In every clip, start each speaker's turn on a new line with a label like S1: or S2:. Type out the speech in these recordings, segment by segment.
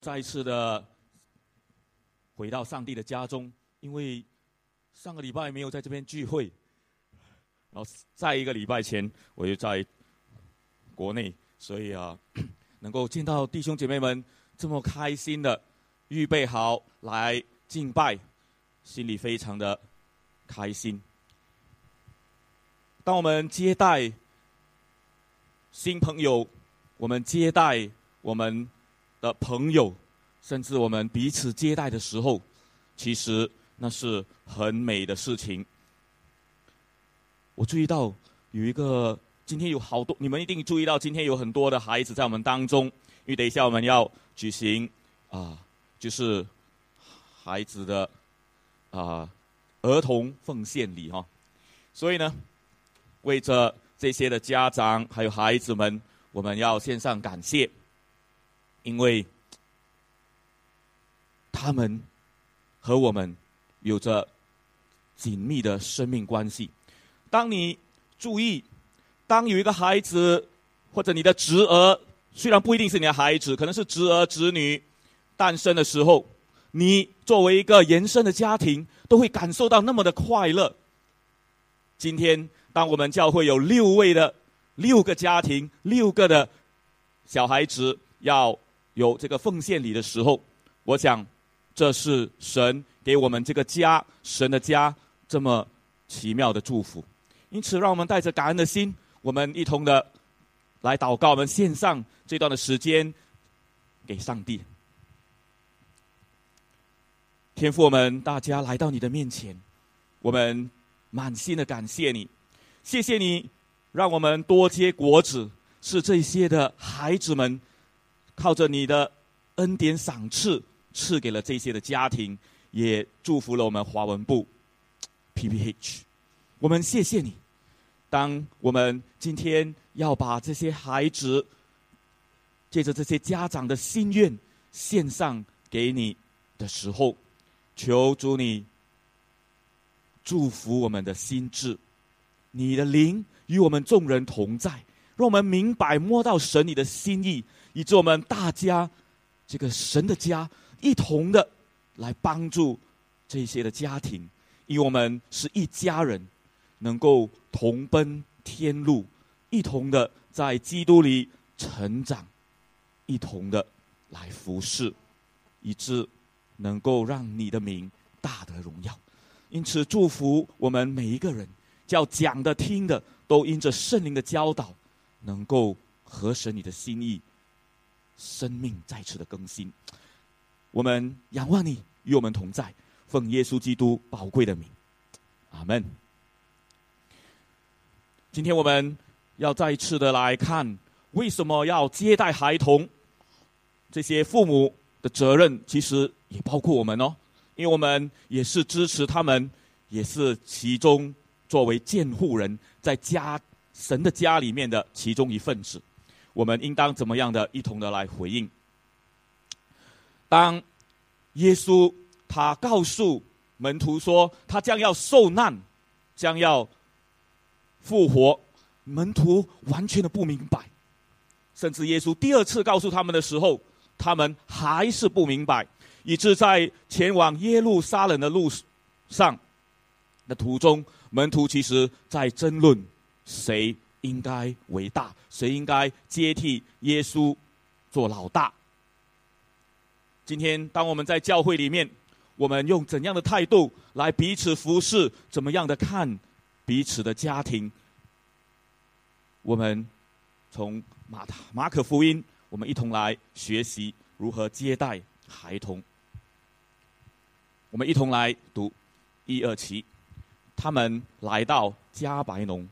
S1: 再一次的回到上帝的家中，因为上个礼拜没有在这边聚会，然后在一个礼拜前我就在国内，所以啊，能够见到弟兄姐妹们这么开心的预备好来敬拜，心里非常的开心。当我们接待新朋友，我们接待我们。的朋友，甚至我们彼此接待的时候，其实那是很美的事情。我注意到有一个，今天有好多，你们一定注意到，今天有很多的孩子在我们当中，因为等一下我们要举行啊，就是孩子的啊儿童奉献礼哈，所以呢，为着这些的家长还有孩子们，我们要献上感谢。因为他们和我们有着紧密的生命关系。当你注意，当有一个孩子或者你的侄儿，虽然不一定是你的孩子，可能是侄儿侄女诞生的时候，你作为一个延伸的家庭，都会感受到那么的快乐。今天，当我们教会有六位的六个家庭，六个的小孩子要。有这个奉献礼的时候，我想，这是神给我们这个家，神的家这么奇妙的祝福。因此，让我们带着感恩的心，我们一同的来祷告，我们献上这段的时间给上帝。天父，我们大家来到你的面前，我们满心的感谢你，谢谢你让我们多结果子，是这些的孩子们。靠着你的恩典赏赐，赐给了这些的家庭，也祝福了我们华文部 PPH。我们谢谢你。当我们今天要把这些孩子，借着这些家长的心愿献上给你的时候，求主你祝福我们的心智，你的灵与我们众人同在，让我们明白摸到神你的心意。以致我们大家，这个神的家，一同的来帮助这些的家庭，因为我们是一家人，能够同奔天路，一同的在基督里成长，一同的来服侍，以致能够让你的名大得荣耀。因此，祝福我们每一个人，叫讲的听的，都因着圣灵的教导，能够合神你的心意。生命再次的更新，我们仰望你与我们同在，奉耶稣基督宝贵的名，阿门。今天我们要再次的来看，为什么要接待孩童？这些父母的责任其实也包括我们哦，因为我们也是支持他们，也是其中作为监护人，在家神的家里面的其中一份子。我们应当怎么样的一同的来回应？当耶稣他告诉门徒说他将要受难，将要复活，门徒完全的不明白，甚至耶稣第二次告诉他们的时候，他们还是不明白，以致在前往耶路撒冷的路上的途中，门徒其实在争论谁。应该为大，谁应该接替耶稣做老大？今天，当我们在教会里面，我们用怎样的态度来彼此服侍？怎么样的看彼此的家庭？我们从马马可福音，我们一同来学习如何接待孩童。我们一同来读一二七，他们来到加白农。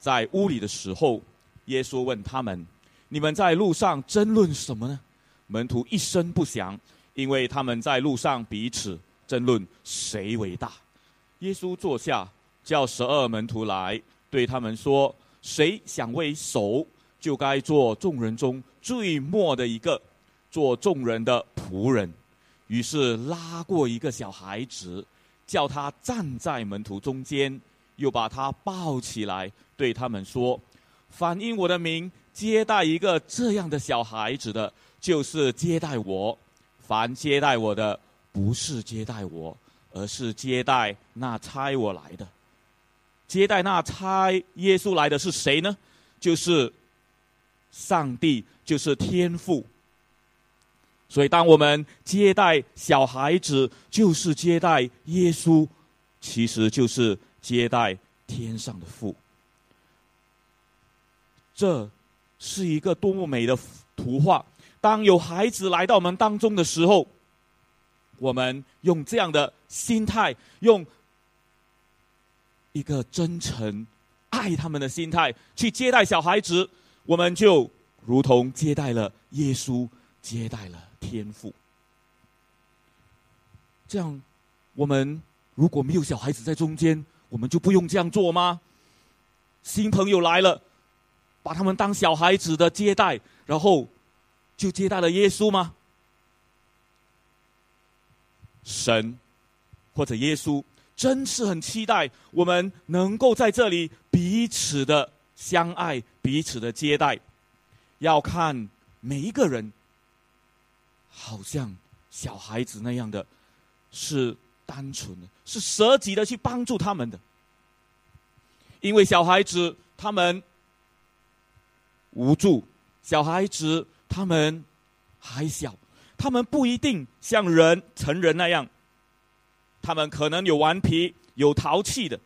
S1: 在屋里的时候，耶稣问他们：“你们在路上争论什么呢？”门徒一声不响，因为他们在路上彼此争论谁为大。耶稣坐下，叫十二门徒来，对他们说：“谁想为首，就该做众人中最末的一个，做众人的仆人。”于是拉过一个小孩子，叫他站在门徒中间。又把他抱起来，对他们说：“反映我的名接待一个这样的小孩子的，就是接待我。凡接待我的，不是接待我，而是接待那差我来的。接待那差耶稣来的是谁呢？就是上帝，就是天父。所以，当我们接待小孩子，就是接待耶稣，其实就是接待天上的父。这是一个多么美的图画！当有孩子来到我们当中的时候，我们用这样的心态，用。一个真诚、爱他们的心态去接待小孩子，我们就如同接待了耶稣，接待了天父。这样，我们如果没有小孩子在中间，我们就不用这样做吗？新朋友来了，把他们当小孩子的接待，然后就接待了耶稣吗？神或者耶稣？真是很期待我们能够在这里彼此的相爱，彼此的接待。要看每一个人，好像小孩子那样的，是单纯的，是舍己的去帮助他们的。因为小孩子他们无助，小孩子他们还小，他们不一定像人成人那样。他们可能有顽皮、有淘气的，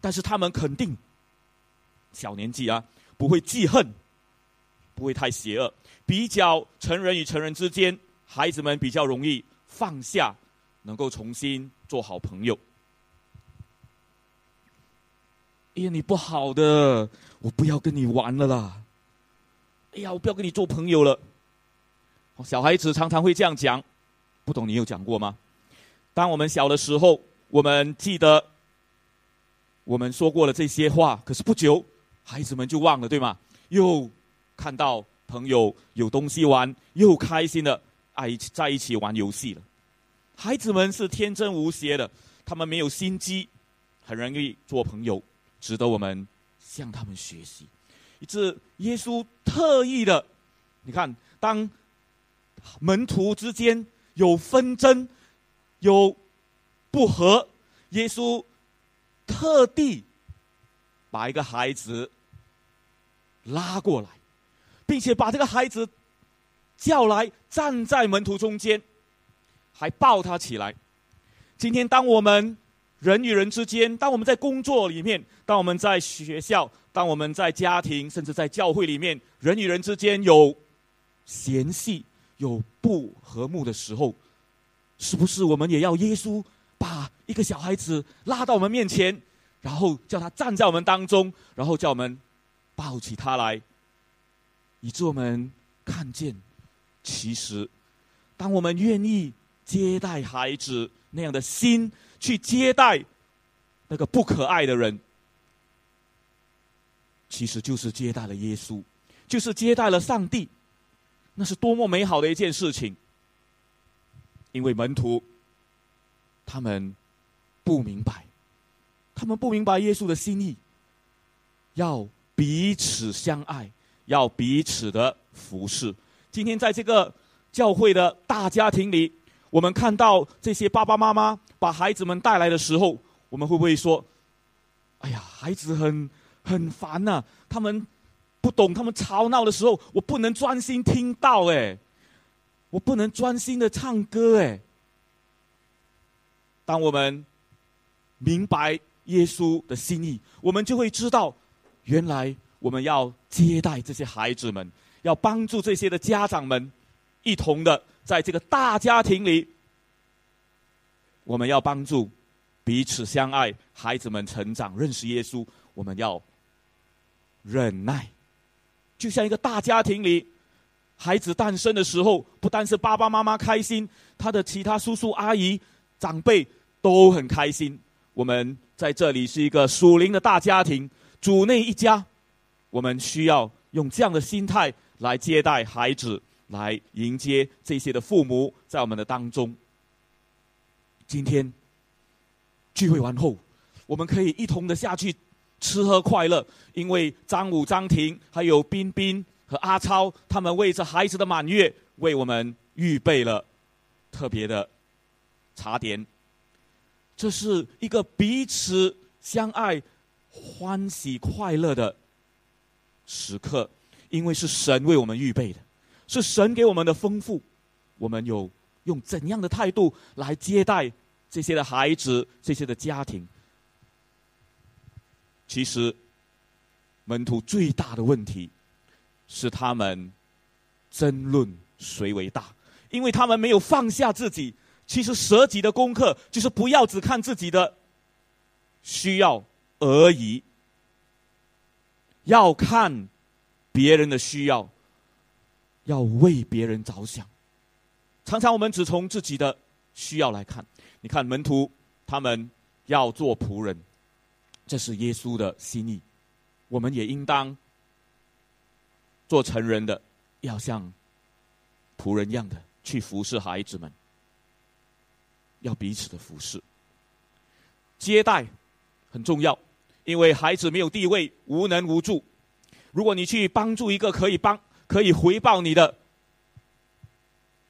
S1: 但是他们肯定小年纪啊，不会记恨，不会太邪恶。比较成人与成人之间，孩子们比较容易放下，能够重新做好朋友。哎呀，你不好的，我不要跟你玩了啦！哎呀，我不要跟你做朋友了。小孩子常常会这样讲，不懂你有讲过吗？当我们小的时候，我们记得我们说过了这些话，可是不久，孩子们就忘了，对吗？又看到朋友有东西玩，又开心的爱在一起玩游戏了。孩子们是天真无邪的，他们没有心机，很容易做朋友，值得我们向他们学习。以致耶稣特意的，你看，当门徒之间有纷争。有不和，耶稣特地把一个孩子拉过来，并且把这个孩子叫来，站在门徒中间，还抱他起来。今天，当我们人与人之间，当我们在工作里面，当我们在学校，当我们在家庭，甚至在教会里面，人与人之间有嫌隙、有不和睦的时候。是不是我们也要耶稣把一个小孩子拉到我们面前，然后叫他站在我们当中，然后叫我们抱起他来，以致我们看见，其实，当我们愿意接待孩子那样的心去接待那个不可爱的人，其实就是接待了耶稣，就是接待了上帝，那是多么美好的一件事情。因为门徒，他们不明白，他们不明白耶稣的心意，要彼此相爱，要彼此的服侍。今天在这个教会的大家庭里，我们看到这些爸爸妈妈把孩子们带来的时候，我们会不会说：“哎呀，孩子很很烦呐，他们不懂，他们吵闹的时候，我不能专心听到。”哎。我不能专心的唱歌哎。当我们明白耶稣的心意，我们就会知道，原来我们要接待这些孩子们，要帮助这些的家长们，一同的在这个大家庭里，我们要帮助彼此相爱，孩子们成长认识耶稣。我们要忍耐，就像一个大家庭里。孩子诞生的时候，不单是爸爸妈妈开心，他的其他叔叔阿姨、长辈都很开心。我们在这里是一个属灵的大家庭，主内一家，我们需要用这样的心态来接待孩子，来迎接这些的父母在我们的当中。今天聚会完后，我们可以一同的下去吃喝快乐，因为张武、张婷还有彬彬。和阿超，他们为着孩子的满月，为我们预备了特别的茶点。这是一个彼此相爱、欢喜快乐的时刻，因为是神为我们预备的，是神给我们的丰富。我们有用怎样的态度来接待这些的孩子、这些的家庭？其实，门徒最大的问题是他们争论谁为大，因为他们没有放下自己。其实舍己的功课就是不要只看自己的需要而已，要看别人的需要，要为别人着想。常常我们只从自己的需要来看。你看门徒他们要做仆人。这是耶稣的心意，我们也应当做成人的，要像仆人一样的去服侍孩子们，要彼此的服侍。接待很重要，因为孩子没有地位，无能无助。如果你去帮助一个可以帮、可以回报你的，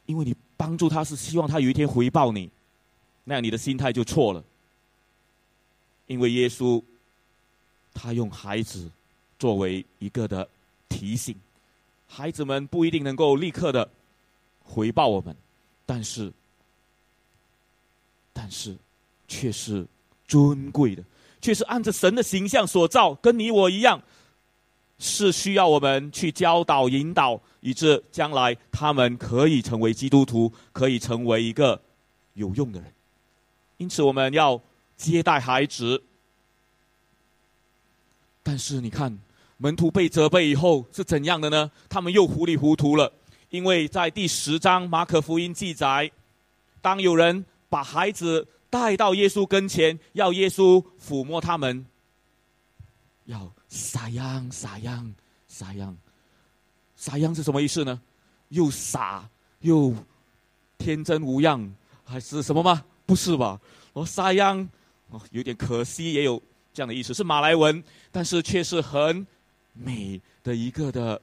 S1: 因为你帮助他是希望他有一天回报你，那样你的心态就错了。因为耶稣，他用孩子作为一个的提醒，孩子们不一定能够立刻的回报我们，但是，但是却是尊贵的，却是按着神的形象所造，跟你我一样，是需要我们去教导、引导，以致将来他们可以成为基督徒，可以成为一个有用的人。因此，我们要。接待孩子，但是你看，门徒被责备以后是怎样的呢？他们又糊里糊涂了，因为在第十章马可福音记载，当有人把孩子带到耶稣跟前，要耶稣抚摸他们，要撒样撒样撒样，撒样是什么意思呢？又傻又天真无恙，还是什么吗？不是吧？我撒样。哦，有点可惜，也有这样的意思，是马来文，但是却是很美的一个的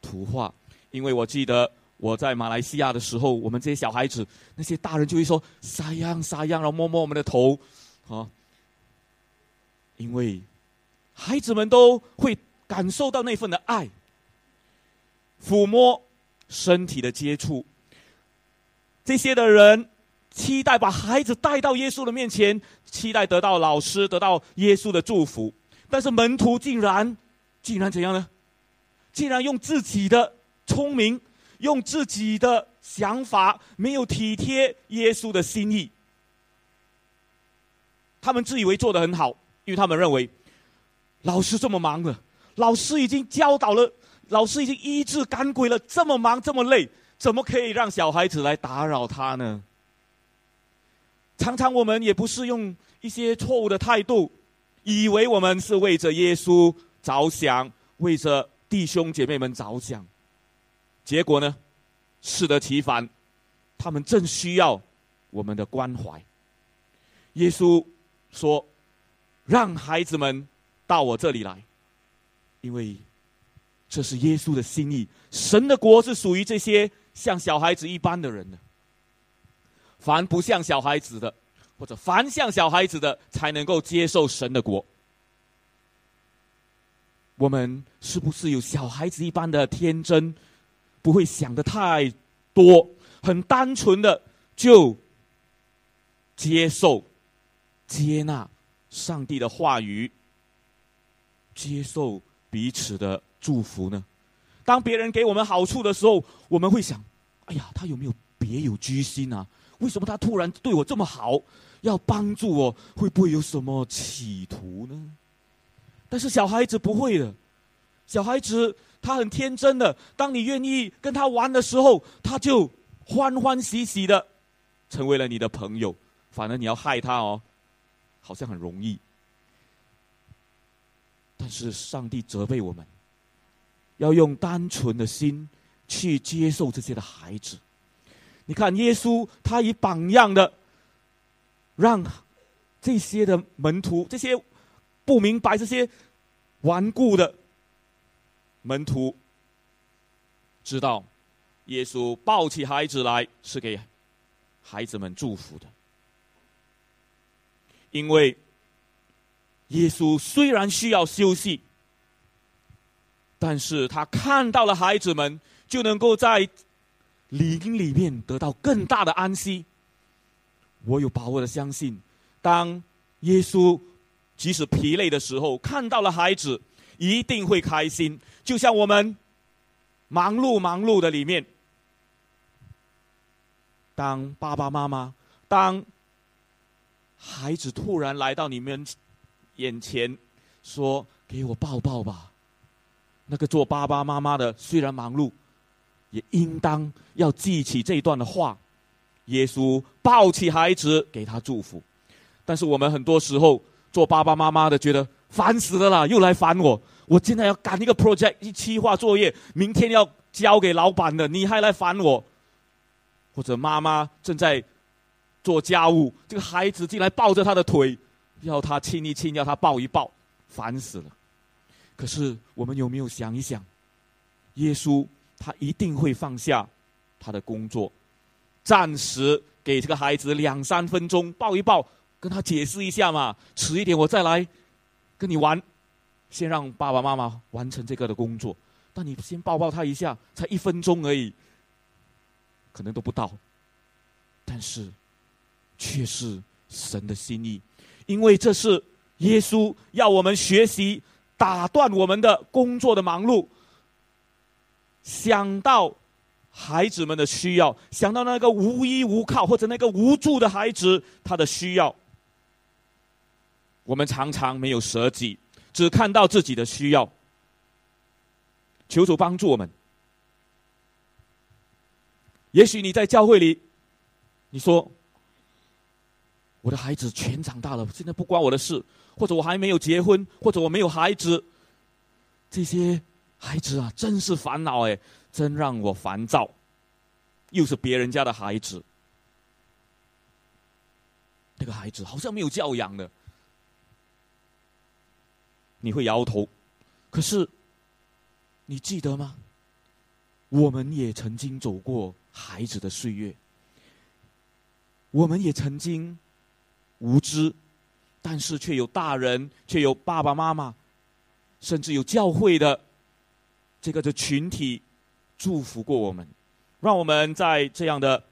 S1: 图画。因为我记得我在马来西亚的时候，我们这些小孩子，那些大人就会说“撒样撒样”，然后摸摸我们的头，啊，因为孩子们都会感受到那份的爱，抚摸身体的接触，这些的人。期待把孩子带到耶稣的面前，期待得到老师、得到耶稣的祝福。但是门徒竟然，竟然怎样呢？竟然用自己的聪明，用自己的想法，没有体贴耶稣的心意。他们自以为做的很好，因为他们认为，老师这么忙了，老师已经教导了，老师已经医治赶鬼了，这么忙这么累，怎么可以让小孩子来打扰他呢？常常我们也不是用一些错误的态度，以为我们是为着耶稣着想，为着弟兄姐妹们着想，结果呢，适得其反，他们正需要我们的关怀。耶稣说：“让孩子们到我这里来，因为这是耶稣的心意。神的国是属于这些像小孩子一般的人的。”凡不像小孩子的，或者凡像小孩子的，才能够接受神的国。我们是不是有小孩子一般的天真，不会想的太多，很单纯的就接受、接纳上帝的话语，接受彼此的祝福呢？当别人给我们好处的时候，我们会想：哎呀，他有没有别有居心啊？为什么他突然对我这么好，要帮助我？会不会有什么企图呢？但是小孩子不会的，小孩子他很天真的。当你愿意跟他玩的时候，他就欢欢喜喜的成为了你的朋友。反而你要害他哦，好像很容易。但是上帝责备我们，要用单纯的心去接受这些的孩子。你看，耶稣他以榜样的，让这些的门徒、这些不明白、这些顽固的门徒，知道耶稣抱起孩子来是给孩子们祝福的。因为耶稣虽然需要休息，但是他看到了孩子们，就能够在灵里面得到更大的安息。我有把握的相信，当耶稣即使疲累的时候，看到了孩子，一定会开心。就像我们忙碌忙碌的里面，当爸爸妈妈，当。孩子突然来到你们眼前，说：“给我抱抱吧。”那个做爸爸妈妈的虽然忙碌，也应当要记起这段的话。耶稣抱起孩子，给他祝福。但是我们很多时候做爸爸妈妈的，觉得烦死了啦，又来烦我。我现在要赶一个 project，一期划作业，明天要交给老板的，你还来烦我？或者妈妈正在。做家务，这个孩子进来抱着他的腿，要他亲一亲，要他抱一抱，烦死了。可是我们有没有想一想，耶稣他一定会放下他的工作，暂时给这个孩子两三分钟抱一抱，跟他解释一下嘛。迟一点我再来跟你玩，先让爸爸妈妈完成这个的工作。但你先抱抱他一下，才一分钟而已，可能都不到。但是。却是神的心意，因为这是耶稣要我们学习打断我们的工作的忙碌，想到孩子们的需要，想到那个无依无靠或者那个无助的孩子他的需要，我们常常没有舍己，只看到自己的需要。求主帮助我们。也许你在教会里，你说。我的孩子全长大了，现在不关我的事，或者我还没有结婚，或者我没有孩子，这些孩子啊，真是烦恼哎，真让我烦躁。又是别人家的孩子，那个孩子好像没有教养的，你会摇头。可是，你记得吗？我们也曾经走过孩子的岁月，我们也曾经。无知，但是却有大人，却有爸爸妈妈，甚至有教会的这个的群体祝福过我们，让我们在这样的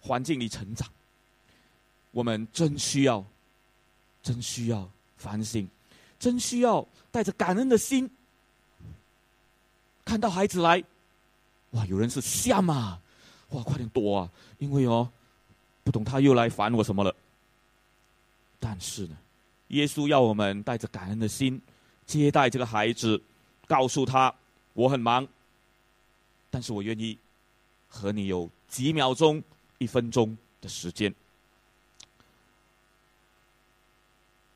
S1: 环境里成长。我们真需要，真需要反省，真需要带着感恩的心，看到孩子来，哇，有人是吓嘛，哇，快点躲啊，因为哦。不懂他又来烦我什么了？但是呢，耶稣要我们带着感恩的心接待这个孩子，告诉他我很忙，但是我愿意和你有几秒钟、一分钟的时间。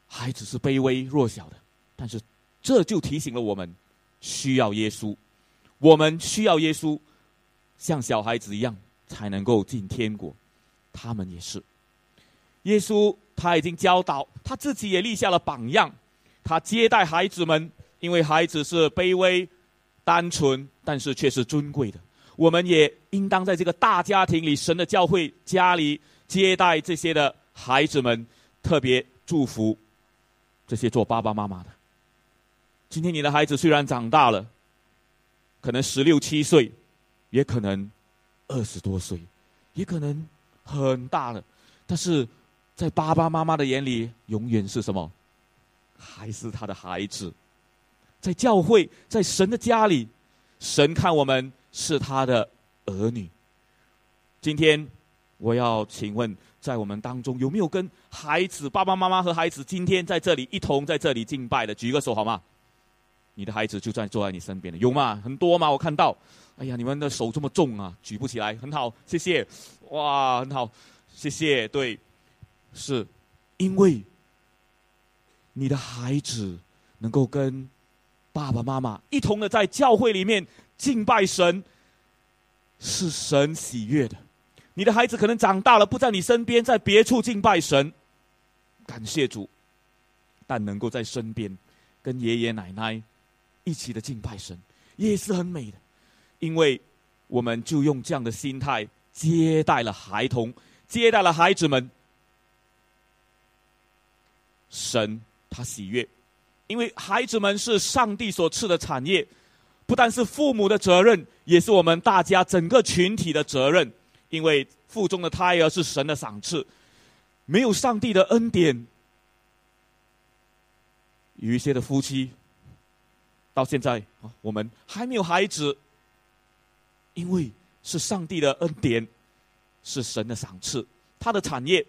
S1: 孩子是卑微弱小的，但是这就提醒了我们需要耶稣，我们需要耶稣，像小孩子一样才能够进天国。他们也是，耶稣他已经教导，他自己也立下了榜样。他接待孩子们，因为孩子是卑微、单纯，但是却是尊贵的。我们也应当在这个大家庭里，神的教会家里接待这些的孩子们，特别祝福这些做爸爸妈妈的。今天你的孩子虽然长大了，可能十六七岁，也可能二十多岁，也可能。很大了，但是在爸爸妈妈的眼里，永远是什么？还是他的孩子。在教会，在神的家里，神看我们是他的儿女。今天我要请问，在我们当中有没有跟孩子、爸爸妈妈和孩子今天在这里一同在这里敬拜的？举个手好吗？你的孩子就在坐在你身边的，有吗？很多吗？我看到。哎呀，你们的手这么重啊，举不起来，很好，谢谢。哇，很好，谢谢。对，是，因为你的孩子能够跟爸爸妈妈一同的在教会里面敬拜神，是神喜悦的。你的孩子可能长大了不在你身边，在别处敬拜神，感谢主，但能够在身边跟爷爷奶奶一起的敬拜神，也是很美的。因为，我们就用这样的心态接待了孩童，接待了孩子们。神他喜悦，因为孩子们是上帝所赐的产业，不但是父母的责任，也是我们大家整个群体的责任。因为腹中的胎儿是神的赏赐，没有上帝的恩典，有一些的夫妻到现在啊，我们还没有孩子，因为是上帝的恩典，是神的赏赐，他的产业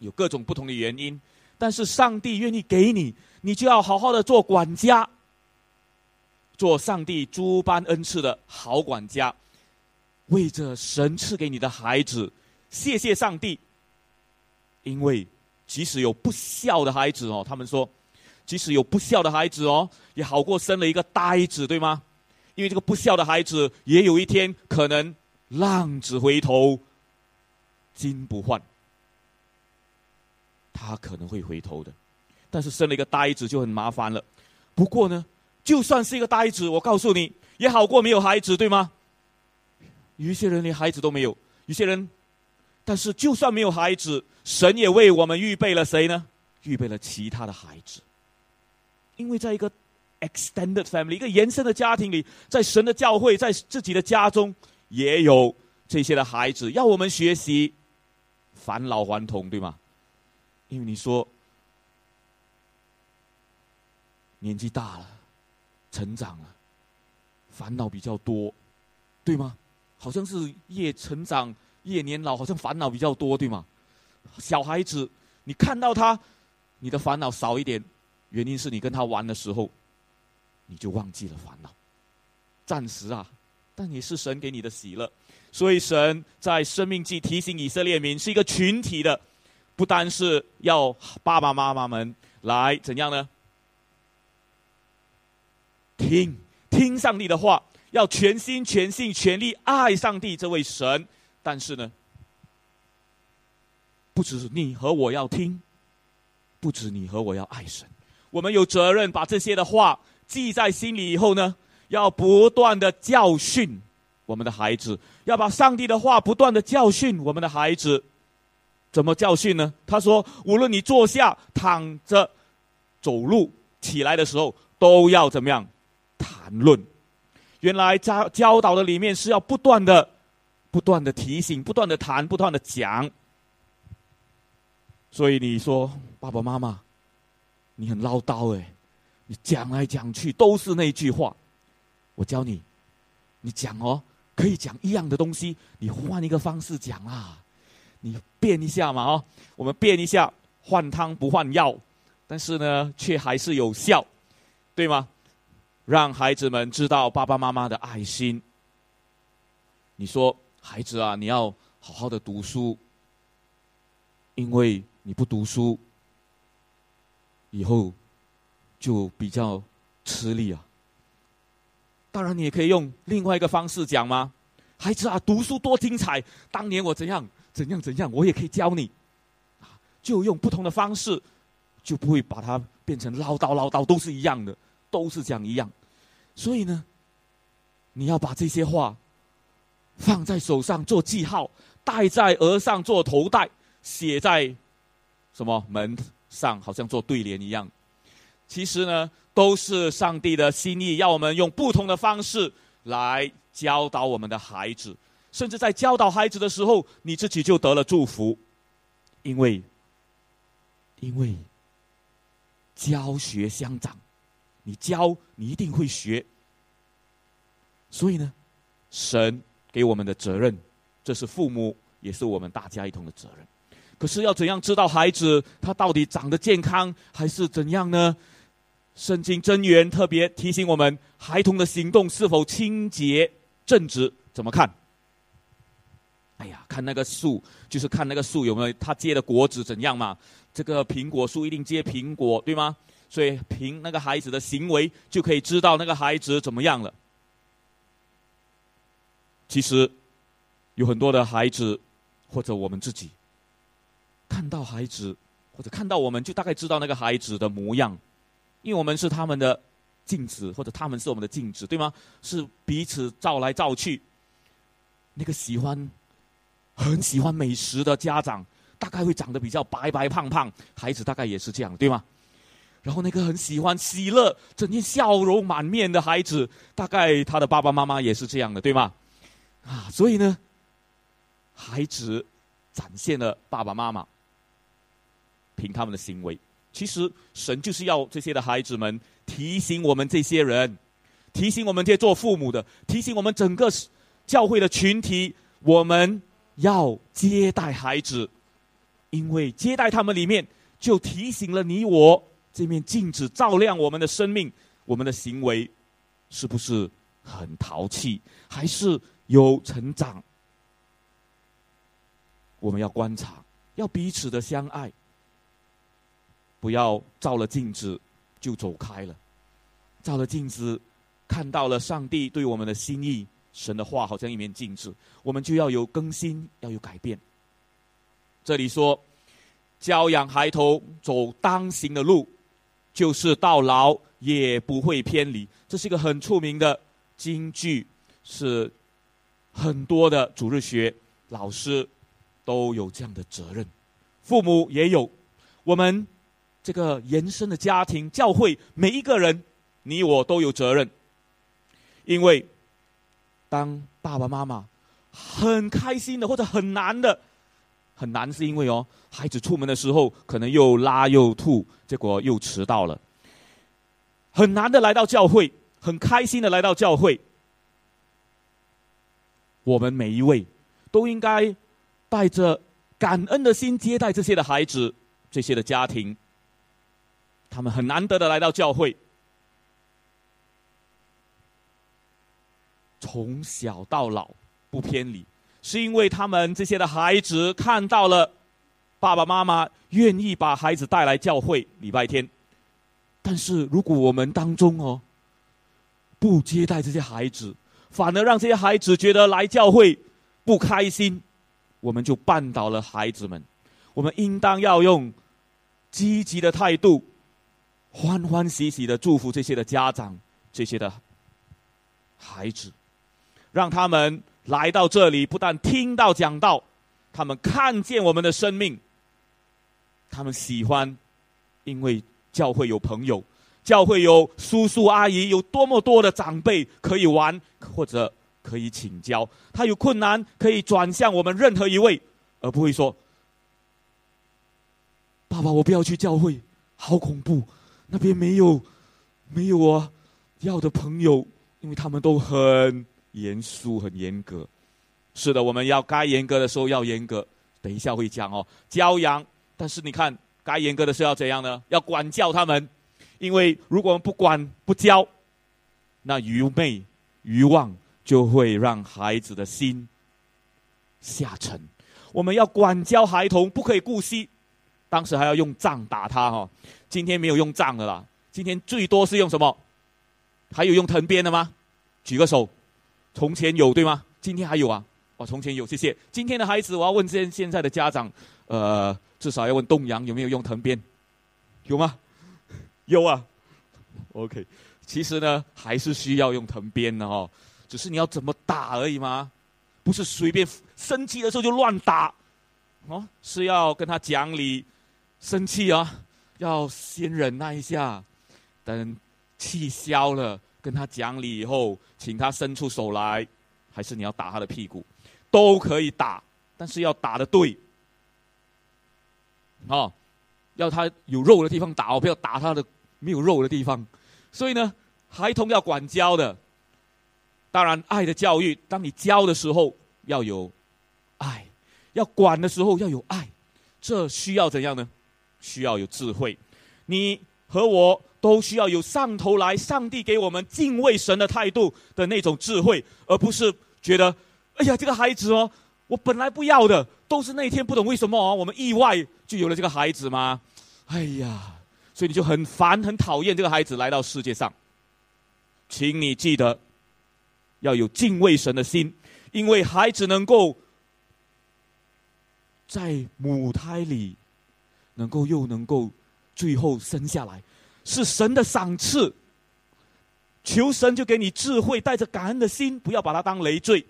S1: 有各种不同的原因，但是上帝愿意给你，你就要好好的做管家，做上帝诸般恩赐的好管家。为着神赐给你的孩子，谢谢上帝。因为即使有不孝的孩子哦，他们说，即使有不孝的孩子哦，也好过生了一个呆子，对吗？因为这个不孝的孩子，也有一天可能浪子回头，金不换，他可能会回头的。但是生了一个呆子就很麻烦了。不过呢，就算是一个呆子，我告诉你，也好过没有孩子，对吗？有一些人连孩子都没有，有些人，但是就算没有孩子，神也为我们预备了谁呢？预备了其他的孩子。因为在一个 extended family 一个延伸的家庭里，在神的教会，在自己的家中，也有这些的孩子，要我们学习返老还童，对吗？因为你说年纪大了，成长了，烦恼比较多，对吗？好像是越成长越年老，好像烦恼比较多，对吗？小孩子，你看到他，你的烦恼少一点，原因是你跟他玩的时候，你就忘记了烦恼。暂时啊，但也是神给你的喜乐。所以神在生命记提醒以色列民是一个群体的，不单是要爸爸妈妈们来怎样呢？听听上帝的话。要全心全性全力爱上帝这位神，但是呢，不止你和我要听，不止你和我要爱神，我们有责任把这些的话记在心里。以后呢，要不断的教训我们的孩子，要把上帝的话不断的教训我们的孩子。怎么教训呢？他说：无论你坐下、躺着、走路、起来的时候，都要怎么样谈论。原来教教导的里面是要不断的、不断的提醒、不断的谈、不断的讲。所以你说爸爸妈妈，你很唠叨哎，你讲来讲去都是那句话。我教你，你讲哦，可以讲一样的东西，你换一个方式讲啊，你变一下嘛哦，我们变一下，换汤不换药，但是呢，却还是有效，对吗？让孩子们知道爸爸妈妈的爱心。你说，孩子啊，你要好好的读书，因为你不读书，以后就比较吃力啊。当然，你也可以用另外一个方式讲吗？孩子啊，读书多精彩！当年我怎样怎样怎样，我也可以教你。就用不同的方式，就不会把它变成唠叨唠叨，都是一样的，都是讲一样。所以呢，你要把这些话放在手上做记号，戴在额上做头带，写在什么门上，好像做对联一样。其实呢，都是上帝的心意，要我们用不同的方式来教导我们的孩子。甚至在教导孩子的时候，你自己就得了祝福，因为因为教学相长。你教，你一定会学。所以呢，神给我们的责任，这是父母，也是我们大家一同的责任。可是要怎样知道孩子他到底长得健康还是怎样呢？圣经真言特别提醒我们，孩童的行动是否清洁正直？怎么看？哎呀，看那个树，就是看那个树有没有它结的果子怎样嘛？这个苹果树一定结苹果，对吗？所以，凭那个孩子的行为，就可以知道那个孩子怎么样了。其实，有很多的孩子，或者我们自己，看到孩子，或者看到我们，就大概知道那个孩子的模样，因为我们是他们的镜子，或者他们是我们的镜子，对吗？是彼此照来照去。那个喜欢很喜欢美食的家长，大概会长得比较白白胖胖，孩子大概也是这样，对吗？然后那个很喜欢喜乐、整天笑容满面的孩子，大概他的爸爸妈妈也是这样的，对吗？啊，所以呢，孩子展现了爸爸妈妈凭他们的行为。其实神就是要这些的孩子们提醒我们这些人，提醒我们这些做父母的，提醒我们整个教会的群体，我们要接待孩子，因为接待他们里面就提醒了你我。这面镜子照亮我们的生命，我们的行为是不是很淘气，还是有成长？我们要观察，要彼此的相爱，不要照了镜子就走开了。照了镜子，看到了上帝对我们的心意，神的话好像一面镜子，我们就要有更新，要有改变。这里说，教养孩童走当行的路。就是到老也不会偏离，这是一个很出名的京剧，是很多的主日学老师都有这样的责任，父母也有，我们这个延伸的家庭教会每一个人，你我都有责任，因为当爸爸妈妈很开心的或者很难的。很难，是因为哦，孩子出门的时候可能又拉又吐，结果又迟到了。很难的来到教会，很开心的来到教会。我们每一位都应该带着感恩的心接待这些的孩子，这些的家庭。他们很难得的来到教会，从小到老不偏离。是因为他们这些的孩子看到了爸爸妈妈愿意把孩子带来教会礼拜天，但是如果我们当中哦不接待这些孩子，反而让这些孩子觉得来教会不开心，我们就绊倒了孩子们。我们应当要用积极的态度，欢欢喜喜的祝福这些的家长，这些的孩子，让他们。来到这里，不但听到讲道，他们看见我们的生命，他们喜欢，因为教会有朋友，教会有叔叔阿姨，有多么多的长辈可以玩或者可以请教。他有困难可以转向我们任何一位，而不会说：“爸爸，我不要去教会，好恐怖，那边没有没有我要的朋友，因为他们都很。”严肃很严格，是的，我们要该严格的时候要严格。等一下会讲哦，教养。但是你看，该严格的是要怎样呢？要管教他们，因为如果我们不管不教，那愚昧、愚妄就会让孩子的心下沉。我们要管教孩童，不可以顾惜。当时还要用杖打他哈，今天没有用杖的啦。今天最多是用什么？还有用藤鞭的吗？举个手。从前有对吗？今天还有啊！哦，从前有，谢谢。今天的孩子，我要问现现在的家长，呃，至少要问东阳有没有用藤鞭，有吗？有啊。OK，其实呢，还是需要用藤鞭的哦，只是你要怎么打而已吗？不是随便生气的时候就乱打，哦，是要跟他讲理，生气啊，要先忍耐一下，等气消了。跟他讲理以后，请他伸出手来，还是你要打他的屁股，都可以打，但是要打的对，哦，要他有肉的地方打，不要打他的没有肉的地方。所以呢，孩童要管教的，当然爱的教育，当你教的时候要有爱，要管的时候要有爱，这需要怎样呢？需要有智慧，你和我。都需要有上头来，上帝给我们敬畏神的态度的那种智慧，而不是觉得，哎呀，这个孩子哦，我本来不要的，都是那天不懂为什么哦，我们意外就有了这个孩子吗？哎呀，所以你就很烦、很讨厌这个孩子来到世界上。请你记得要有敬畏神的心，因为孩子能够在母胎里，能够又能够最后生下来。是神的赏赐，求神就给你智慧，带着感恩的心，不要把它当累赘。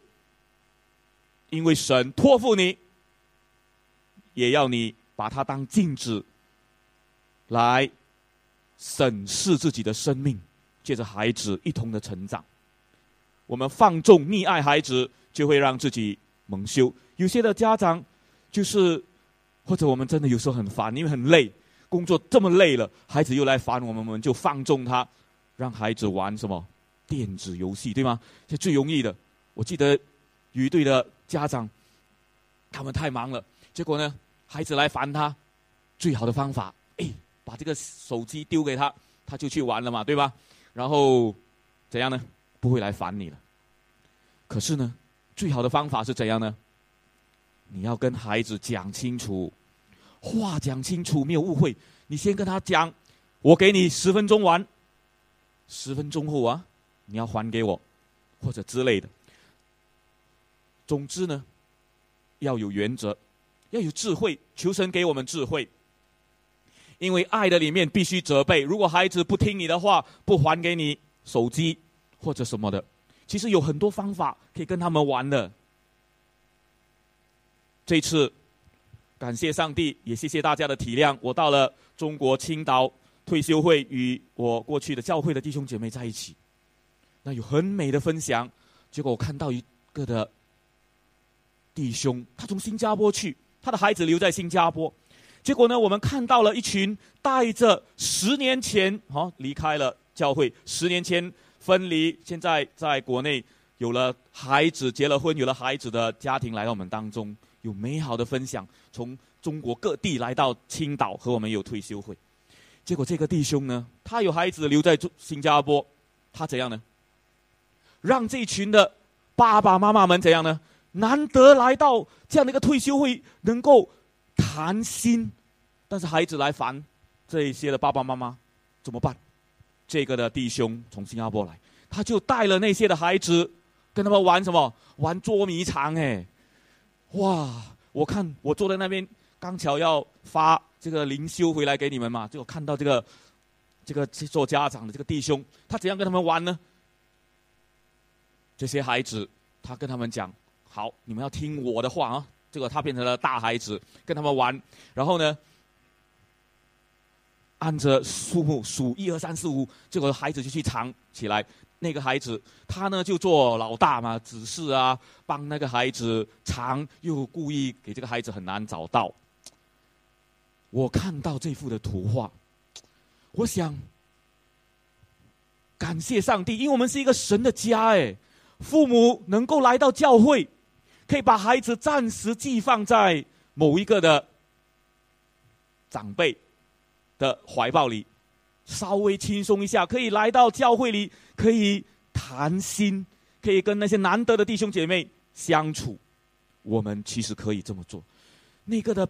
S1: 因为神托付你，也要你把它当镜子，来审视自己的生命，借着孩子一同的成长。我们放纵溺爱孩子，就会让自己蒙羞。有些的家长就是，或者我们真的有时候很烦，因为很累，工作这么累了，孩子又来烦我们，我们就放纵他，让孩子玩什么电子游戏，对吗？这最容易的。我记得有一对的家长，他们太忙了，结果呢，孩子来烦他，最好的方法，哎，把这个手机丢给他，他就去玩了嘛，对吧？然后怎样呢？不会来烦你了。可是呢，最好的方法是怎样呢？你要跟孩子讲清楚，话讲清楚，没有误会。你先跟他讲，我给你十分钟玩，十分钟后啊，你要还给我，或者之类的。总之呢，要有原则，要有智慧。求神给我们智慧，因为爱的里面必须责备。如果孩子不听你的话，不还给你手机。或者什么的，其实有很多方法可以跟他们玩的。这次感谢上帝，也谢谢大家的体谅。我到了中国青岛退休会，与我过去的教会的弟兄姐妹在一起，那有很美的分享。结果我看到一个的弟兄，他从新加坡去，他的孩子留在新加坡。结果呢，我们看到了一群带着十年前哈离开了教会，十年前。分离，现在在国内有了孩子，结了婚，有了孩子的家庭来到我们当中，有美好的分享。从中国各地来到青岛和我们有退休会，结果这个弟兄呢，他有孩子留在新加坡，他怎样呢？让这群的爸爸妈妈们怎样呢？难得来到这样的一个退休会，能够谈心，但是孩子来烦这些的爸爸妈妈，怎么办？这个的弟兄从新加坡来，他就带了那些的孩子，跟他们玩什么？玩捉迷藏哎！哇！我看我坐在那边，刚巧要发这个灵修回来给你们嘛，就看到这个这个做家长的这个弟兄，他怎样跟他们玩呢？这些孩子，他跟他们讲：好，你们要听我的话啊！这个他变成了大孩子，跟他们玩，然后呢？按着数目数一二三四五，这个孩子就去藏起来。那个孩子他呢就做老大嘛，指示啊，帮那个孩子藏，又故意给这个孩子很难找到。我看到这幅的图画，我想感谢上帝，因为我们是一个神的家，哎，父母能够来到教会，可以把孩子暂时寄放在某一个的长辈。的怀抱里，稍微轻松一下，可以来到教会里，可以谈心，可以跟那些难得的弟兄姐妹相处。我们其实可以这么做。那个的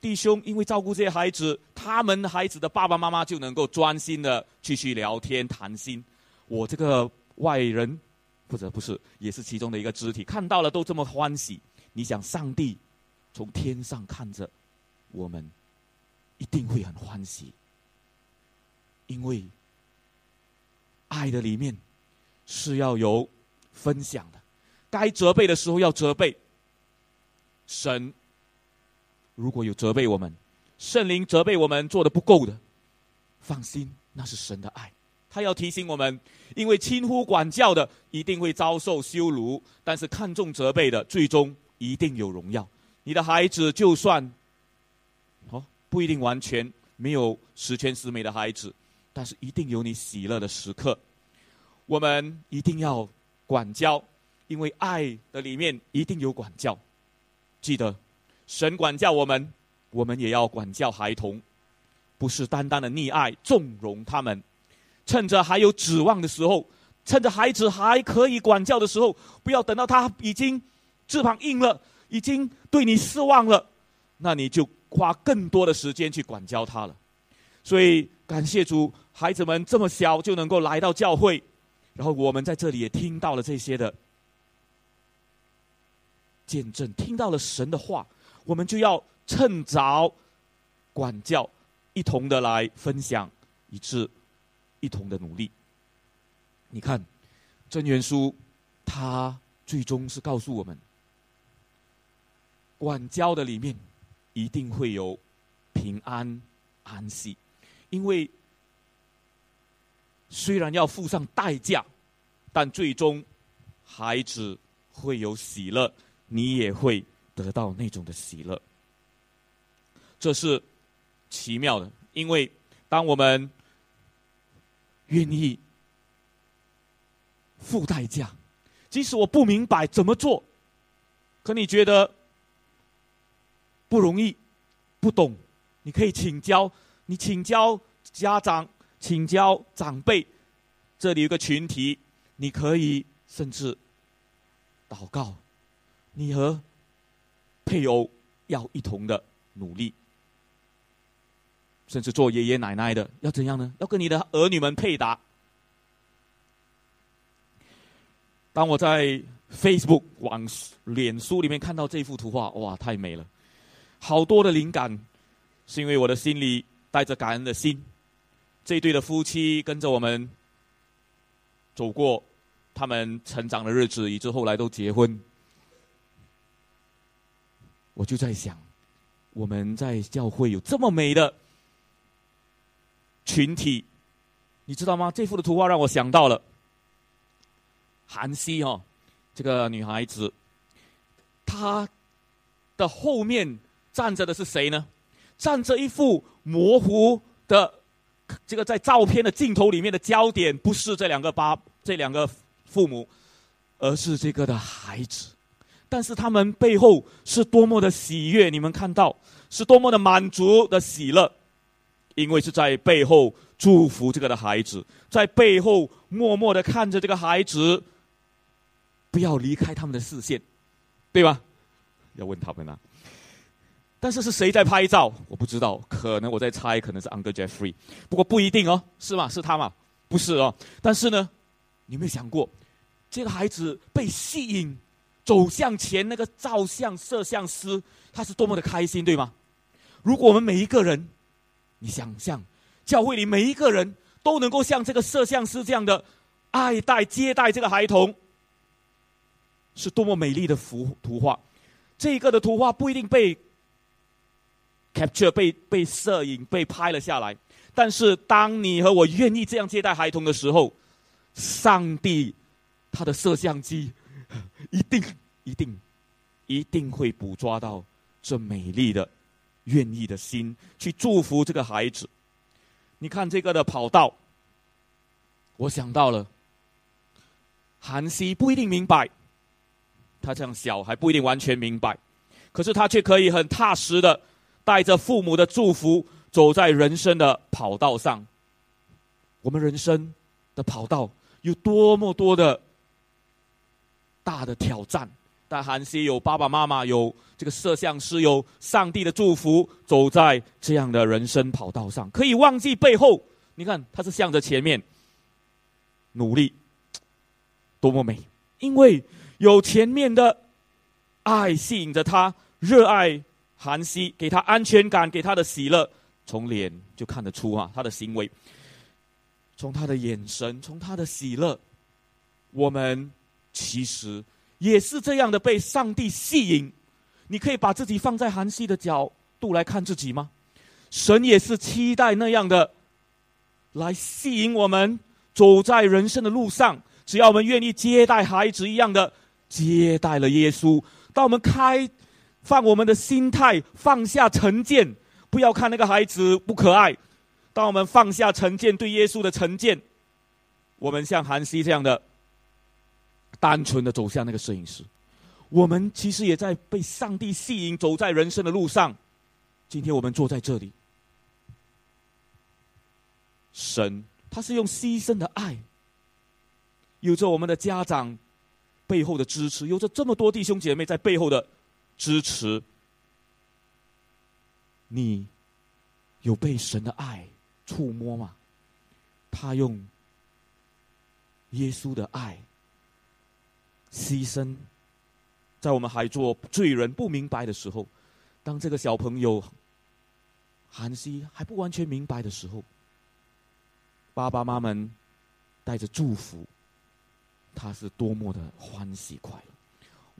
S1: 弟兄因为照顾这些孩子，他们孩子的爸爸妈妈就能够专心的继续聊天谈心。我这个外人，或者不是，也是其中的一个肢体，看到了都这么欢喜。你想，上帝从天上看着我们。一定会很欢喜，因为爱的里面是要有分享的。该责备的时候要责备。神如果有责备我们，圣灵责备我们做的不够的，放心，那是神的爱。他要提醒我们，因为轻忽管教的一定会遭受羞辱，但是看重责备的，最终一定有荣耀。你的孩子就算哦。不一定完全没有十全十美的孩子，但是一定有你喜乐的时刻。我们一定要管教，因为爱的里面一定有管教。记得，神管教我们，我们也要管教孩童，不是单单的溺爱、纵容他们。趁着还有指望的时候，趁着孩子还可以管教的时候，不要等到他已经翅膀硬了，已经对你失望了，那你就。花更多的时间去管教他了，所以感谢主，孩子们这么小就能够来到教会，然后我们在这里也听到了这些的见证，听到了神的话，我们就要趁早管教，一同的来分享，以致一同的努力。你看，真元书他最终是告诉我们，管教的里面，一定会有平安安息，因为虽然要付上代价，但最终孩子会有喜乐，你也会得到那种的喜乐。这是奇妙的，因为当我们愿意付代价，即使我不明白怎么做，可你觉得不容易、不懂，你可以请教，你请教家长，请教长辈。这里有个群体，你可以甚至祷告，你和配偶要一同的努力。甚至做爷爷奶奶的要怎样呢？要跟你的儿女们配搭。当我在 Facebook 网脸书里面看到这幅图画，哇，太美了！好多的灵感，是因为我的心里带着感恩的心。这对的夫妻跟着我们走过他们成长的日子，以致后来都结婚。我就在想，我们在教会有这么美的。群体，你知道吗？这幅的图画让我想到了韩熙哦，这个女孩子，她的后面站着的是谁呢？站着一幅模糊的，这个在照片的镜头里面的焦点不是这两个爸，这两个父母，而是这个的孩子。但是他们背后是多么的喜悦，你们看到是多么的满足的喜乐。因为是在背后祝福这个的孩子，在背后默默的看着这个孩子，不要离开他们的视线，对吧？要问他们啊。但是是谁在拍照？我不知道，可能我在猜，可能是 Uncle Jeffrey，不过不一定哦，是吗？是他吗？不是哦。但是呢，你有没有想过，这个孩子被吸引走向前，那个照相摄像师，他是多么的开心，对吗？如果我们每一个人。你想象，教会里每一个人都能够像这个摄像师这样的爱戴接待这个孩童，是多么美丽的幅图画。这个的图画不一定被 capture 被被摄影被拍了下来，但是当你和我愿意这样接待孩童的时候，上帝他的摄像机一定一定一定会捕捉到这美丽的。愿意的心去祝福这个孩子。你看这个的跑道，我想到了，韩熙不一定明白，他这样小还不一定完全明白，可是他却可以很踏实的带着父母的祝福走在人生的跑道上。我们人生的跑道有多么多的大的挑战。但韩熙有爸爸妈妈，有这个摄像师，有上帝的祝福，走在这样的人生跑道上，可以忘记背后。你看，他是向着前面努力，多么美！因为有前面的爱吸引着他，热爱韩熙，给他安全感，给他的喜乐，从脸就看得出啊，他的行为，从他的眼神，从他的喜乐，我们其实。也是这样的被上帝吸引，你可以把自己放在韩熙的角度来看自己吗？神也是期待那样的来吸引我们走在人生的路上。只要我们愿意接待孩子一样的接待了耶稣，当我们开放我们的心态，放下成见，不要看那个孩子不可爱。当我们放下成见，对耶稣的成见，我们像韩熙这样的。单纯的走向那个摄影师，我们其实也在被上帝吸引，走在人生的路上。今天我们坐在这里，神他是用牺牲的爱，有着我们的家长背后的支持，有着这么多弟兄姐妹在背后的支持。你有被神的爱触摸吗？他用耶稣的爱。牺牲，在我们还做罪人不明白的时候，当这个小朋友韩熙还不完全明白的时候，爸爸妈妈带着祝福，他是多么的欢喜快乐。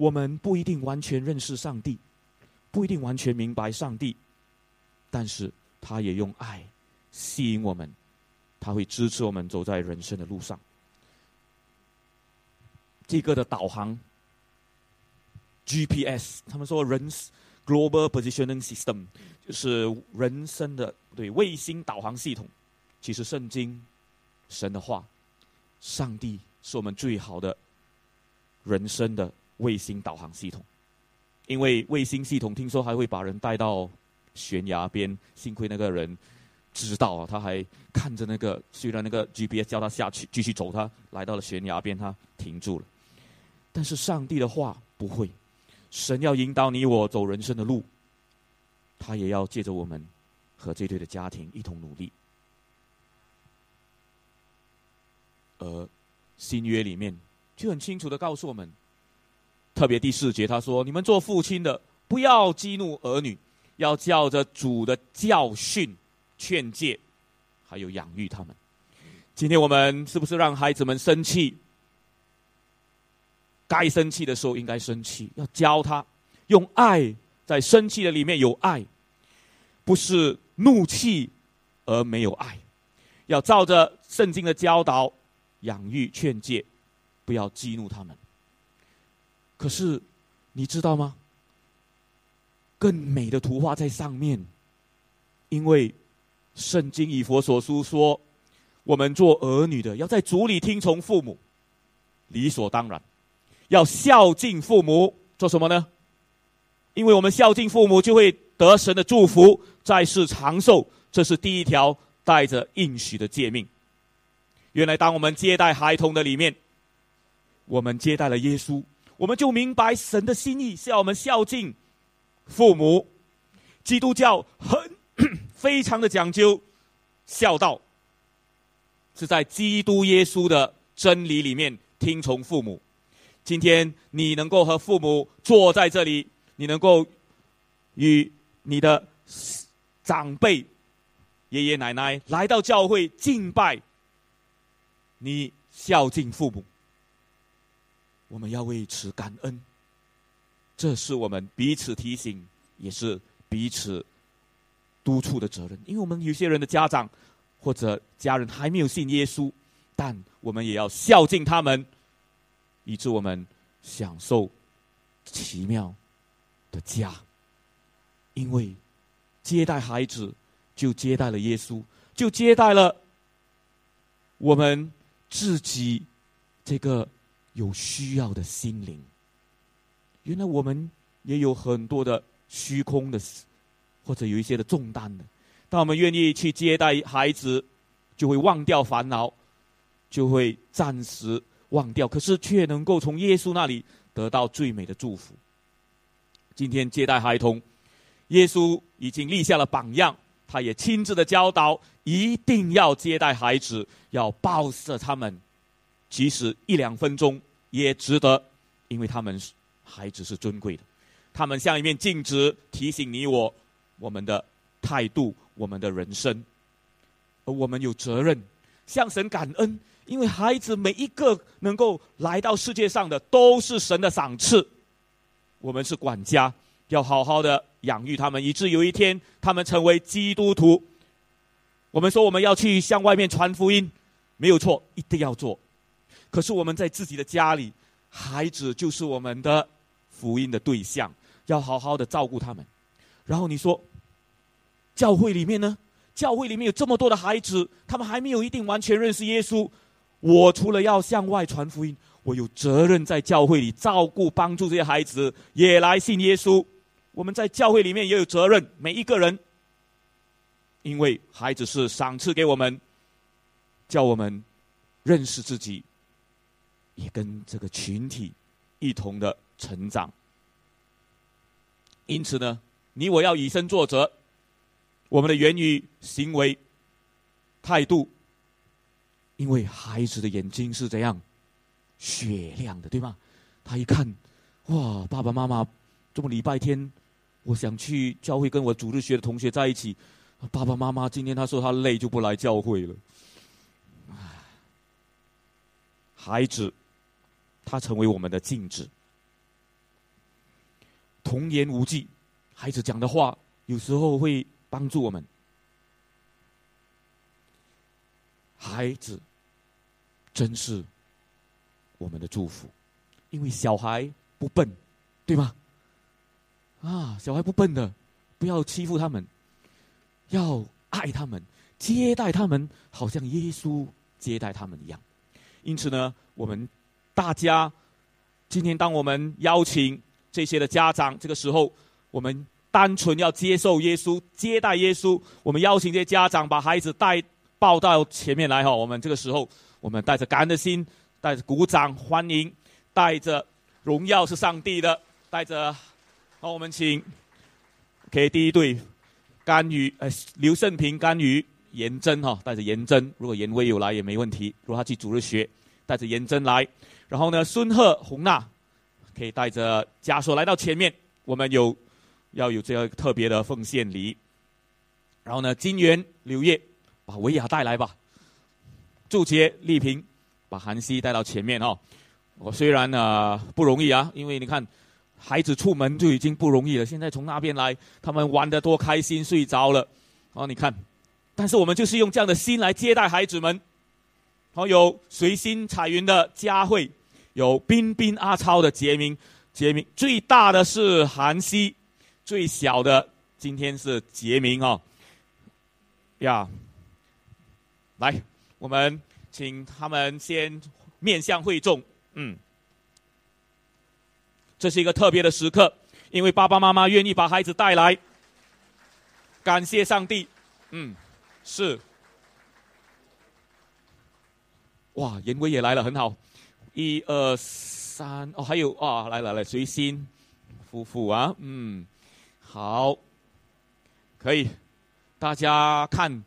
S1: 我们不一定完全认识上帝，不一定完全明白上帝，但是他也用爱吸引我们，他会支持我们走在人生的路上。这个的导航 GPS，他们说人 Global Positioning System 就是人生的对卫星导航系统。其实圣经神的话，上帝是我们最好的人生的卫星导航系统。因为卫星系统听说还会把人带到悬崖边，幸亏那个人知道啊，他还看着那个，虽然那个 GPS 叫他下去继续走，他来到了悬崖边，他停住了。但是上帝的话不会，神要引导你我走人生的路，他也要借着我们和这对的家庭一同努力。而新约里面就很清楚的告诉我们，特别第四节他说：“你们做父亲的不要激怒儿女，要照着主的教训劝诫，还有养育他们。”今天我们是不是让孩子们生气？该生气的时候应该生气，要教他用爱，在生气的里面有爱，不是怒气而没有爱。要照着圣经的教导养育劝诫，不要激怒他们。可是你知道吗？更美的图画在上面，因为圣经以佛所书说，我们做儿女的要在主里听从父母，理所当然。要孝敬父母，做什么呢？因为我们孝敬父母，就会得神的祝福，在世长寿。这是第一条带着应许的诫命。原来，当我们接待孩童的里面，我们接待了耶稣，我们就明白神的心意是要我们孝敬父母。基督教很 非常的讲究孝道，是在基督耶稣的真理里面听从父母。今天你能够和父母坐在这里，你能够与你的长辈、爷爷奶奶来到教会敬拜，你孝敬父母，我们要为此感恩。这是我们彼此提醒，也是彼此督促的责任。因为我们有些人的家长或者家人还没有信耶稣，但我们也要孝敬他们。以致我们享受奇妙的家，因为接待孩子就接待了耶稣，就接待了我们自己这个有需要的心灵。原来我们也有很多的虚空的，或者有一些的重担的。当我们愿意去接待孩子，就会忘掉烦恼，就会暂时。忘掉，可是却能够从耶稣那里得到最美的祝福。今天接待孩童，耶稣已经立下了榜样，他也亲自的教导，一定要接待孩子，要报射他们，即使一两分钟也值得，因为他们孩子是尊贵的，他们像一面镜子，提醒你我我们的态度，我们的人生，而我们有责任向神感恩。因为孩子每一个能够来到世界上的都是神的赏赐，我们是管家，要好好的养育他们，以致有一天他们成为基督徒。我们说我们要去向外面传福音，没有错，一定要做。可是我们在自己的家里，孩子就是我们的福音的对象，要好好的照顾他们。然后你说，教会里面呢？教会里面有这么多的孩子，他们还没有一定完全认识耶稣。我除了要向外传福音，我有责任在教会里照顾、帮助这些孩子也来信耶稣。我们在教会里面也有责任，每一个人，因为孩子是赏赐给我们，叫我们认识自己，也跟这个群体一同的成长。因此呢，你我要以身作则，我们的言语、行为、态度。因为孩子的眼睛是怎样雪亮的，对吗？他一看，哇，爸爸妈妈这么礼拜天，我想去教会跟我主日学的同学在一起。爸爸妈妈今天他说他累就不来教会了。孩子，他成为我们的镜子，童言无忌，孩子讲的话有时候会帮助我们。孩子真是我们的祝福，因为小孩不笨，对吗？啊，小孩不笨的，不要欺负他们，要爱他们，接待他们，好像耶稣接待他们一样。因此呢，我们大家今天，当我们邀请这些的家长，这个时候，我们单纯要接受耶稣，接待耶稣。我们邀请这些家长把孩子带。抱到前面来哈！我们这个时候，我们带着感恩的心，带着鼓掌欢迎，带着荣耀是上帝的，带着好，我们请，K 第一对，甘宇呃刘胜平、甘宇、严真哈，带着严真，如果严威有来也没问题，如果他去主日学，带着颜真来，然后呢，孙鹤、洪娜可以带着家属来到前面，我们有要有这个特别的奉献礼，然后呢，金元、刘烨。把维亚带来吧，祝杰、丽萍，把韩熙带到前面哦。我虽然呢不容易啊，因为你看，孩子出门就已经不容易了，现在从那边来，他们玩的多开心，睡着了。哦，你看，但是我们就是用这样的心来接待孩子们。好，有随心彩云的佳慧，有彬彬阿超的杰明，杰明最大的是韩熙，最小的今天是杰明哦。呀。来，我们请他们先面向会众。嗯，这是一个特别的时刻，因为爸爸妈妈愿意把孩子带来，感谢上帝。嗯，是。哇，严威也来了，很好。一二三，哦，还有啊，来来来，随心夫妇啊，嗯，好，可以，大家看。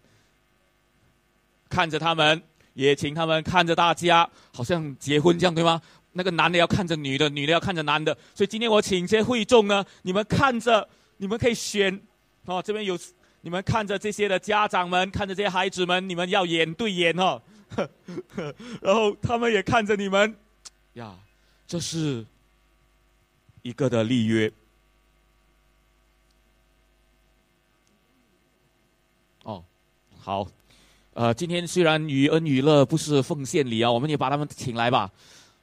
S1: 看着他们，也请他们看着大家，好像结婚这样，对吗？那个男的要看着女的，女的要看着男的。所以今天我请这些会众呢，你们看着，你们可以选。哦，这边有你们看着这些的家长们，看着这些孩子们，你们要眼对眼哦。然后他们也看着你们，呀，这是一个的立约。哦，好。呃，今天虽然雨恩娱乐不是奉献礼啊，我们也把他们请来吧。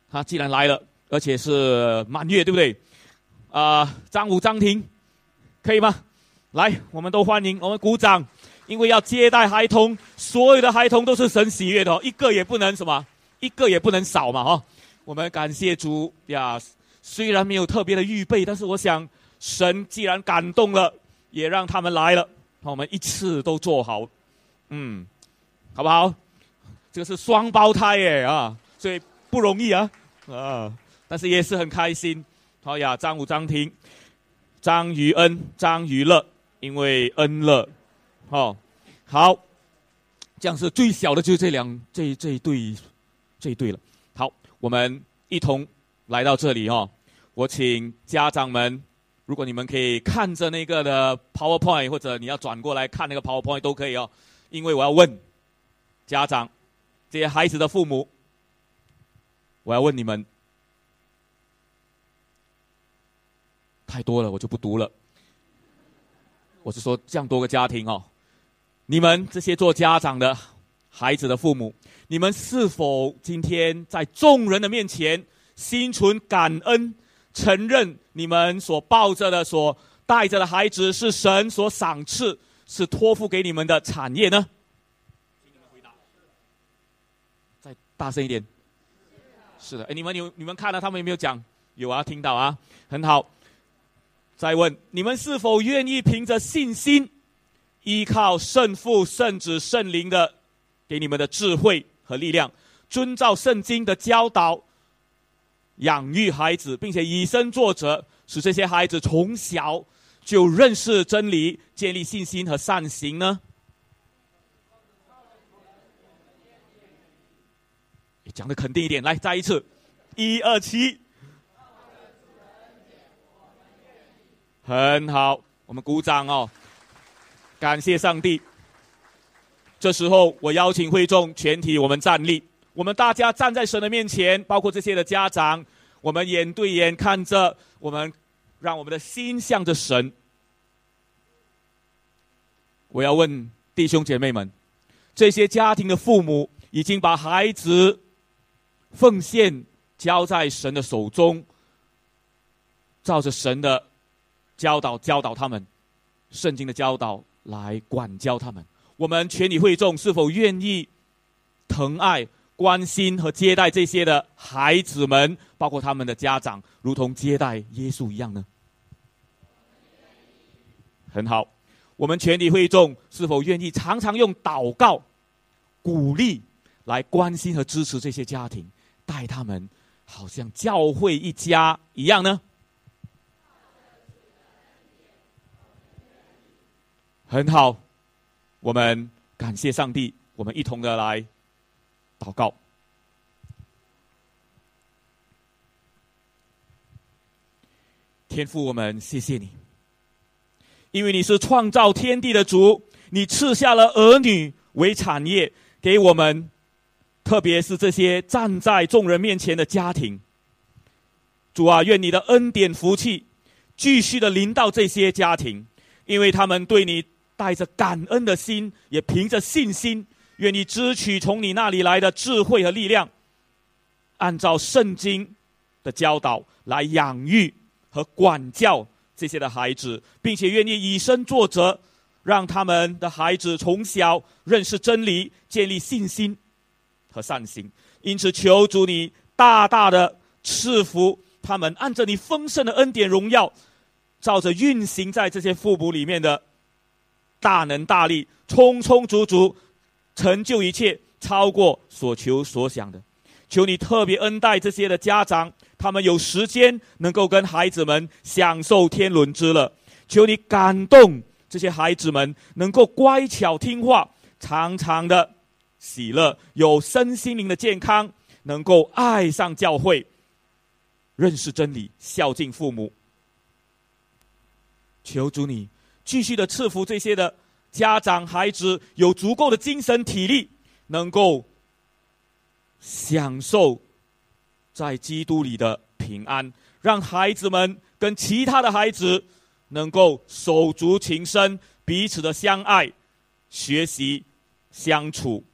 S1: 他既然来了，而且是满月，对不对？啊，张武、张婷，可以吗？来，我们都欢迎，我们鼓掌，因为要接待孩童，所有的孩童都是神喜悦的，一个也不能什么，一个也不能少嘛，哈。我们感谢主呀，虽然没有特别的预备，但是我想，神既然感动了，也让他们来了，我们一次都做好，嗯。好不好？这个是双胞胎耶啊，所以不容易啊啊！但是也是很开心。好呀，张武、张婷、张于恩、张于乐，因为恩乐，哦，好，这样是最小的，就是这两这这一对这一对了。好，我们一同来到这里哦。我请家长们，如果你们可以看着那个的 PowerPoint，或者你要转过来看那个 PowerPoint 都可以哦，因为我要问。家长，这些孩子的父母，我要问你们，太多了，我就不读了。我是说，这样多个家庭哦，你们这些做家长的孩子的父母，你们是否今天在众人的面前心存感恩，承认你们所抱着的、所带着的孩子是神所赏赐、是托付给你们的产业呢？请你们回答，再大声一点，是的，哎，你们有你们看了，他们有没有讲？有啊，听到啊，很好。再问，你们是否愿意凭着信心，依靠圣父、圣子、圣灵的给你们的智慧和力量，遵照圣经的教导，养育孩子，并且以身作则，使这些孩子从小就认识真理，建立信心和善行呢？讲的肯定一点，来再一次，一二七，很好，我们鼓掌哦，感谢上帝。这时候，我邀请会众全体我们站立，我们大家站在神的面前，包括这些的家长，我们眼对眼看着，我们让我们的心向着神，我要问弟兄姐妹们，这些家庭的父母已经把孩子奉献交在神的手中，照着神的教导教导他们，圣经的教导来管教他们。我们全体会众是否愿意疼爱、关心和接待这些的孩子们，包括他们的家长，如同接待耶稣一样呢？很好，我们全体会众是否愿意常常用祷告、鼓励来关心和支持这些家庭，带他们好像教会一家一样呢？很好。我们感谢上帝，我们一同的来祷告。天父，我们谢谢你，因为你是创造天地的主，你赐下了儿女为产业给我们，特别是这些站在众人面前的家庭。主啊，愿你的恩典福气继续的临到这些家庭，因为他们对你。带着感恩的心，也凭着信心，愿意支取从你那里来的智慧和力量，按照圣经的教导来养育和管教这些的孩子，并且愿意以身作则，让他们的孩子从小认识真理，建立信心和善行。因此，求主你大大的赐福他们，按着你丰盛的恩典荣耀，照着运行在这些父母里面的。大能大力，充充足足，成就一切，超过所求所想的。求你特别恩待这些的家长，他们有时间能够跟孩子们享受天伦之乐。求你感动这些孩子们，能够乖巧听话，常常的喜乐，有身心灵的健康，能够爱上教会，认识真理，孝敬父母。求主你。继续的赐福这些的家长、孩子有足够的精神体力，能够享受在基督里的平安，让孩子们跟其他的孩子能够手足情深，彼此的相爱、学习、相处。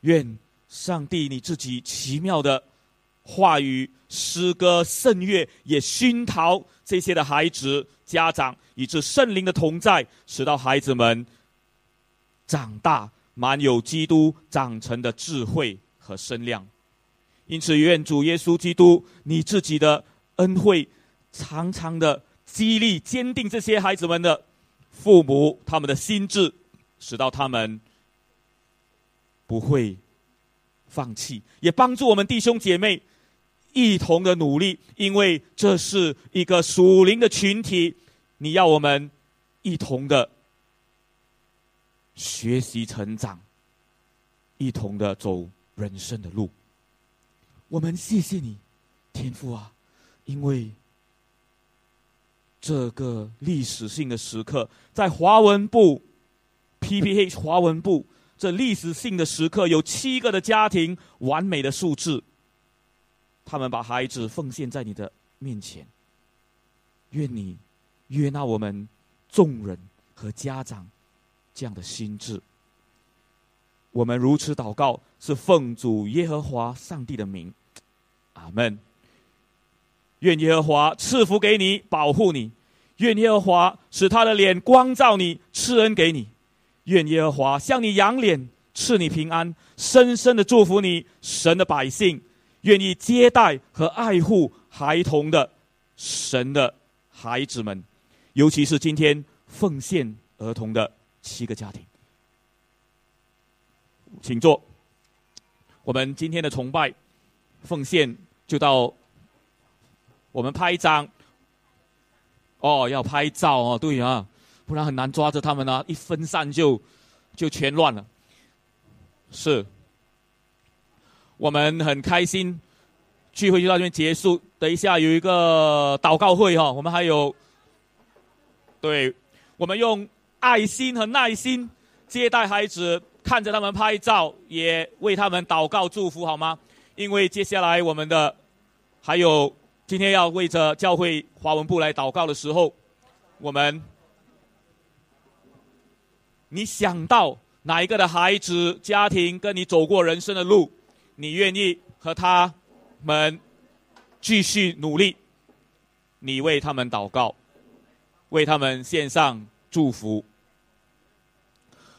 S1: 愿上帝你自己奇妙的话语、诗歌、圣乐也熏陶这些的孩子。家长以致圣灵的同在，使到孩子们长大，满有基督长成的智慧和身量。因此，愿主耶稣基督你自己的恩惠，常常的激励、坚定这些孩子们的父母，他们的心智，使到他们不会放弃，也帮助我们弟兄姐妹。一同的努力，因为这是一个属灵的群体，你要我们一同的学习成长，一同的走人生的路。我们谢谢你，天父啊，因为这个历史性的时刻，在华文部 PPH 华文部这历史性的时刻，有七个的家庭完美的数字。他们把孩子奉献在你的面前，愿你悦纳我们众人和家长这样的心智。我们如此祷告，是奉主耶和华上帝的名，阿门。愿耶和华赐福给你，保护你；愿耶和华使他的脸光照你，赐恩给你；愿耶和华向你扬脸，赐你平安，深深的祝福你，神的百姓。愿意接待和爱护孩童的神的孩子们，尤其是今天奉献儿童的七个家庭，请坐。我们今天的崇拜奉献就到我们拍一张。哦，要拍照哦，对啊，不然很难抓着他们啊，一分散就就全乱了。是。我们很开心，聚会就到这边结束。等一下有一个祷告会哈，我们还有，对，我们用爱心和耐心接待孩子，看着他们拍照，也为他们祷告祝福，好吗？因为接下来我们的还有今天要为着教会华文部来祷告的时候，我们你想到哪一个的孩子、家庭跟你走过人生的路，你愿意和他们继续努力？你为他们祷告，为他们献上祝福。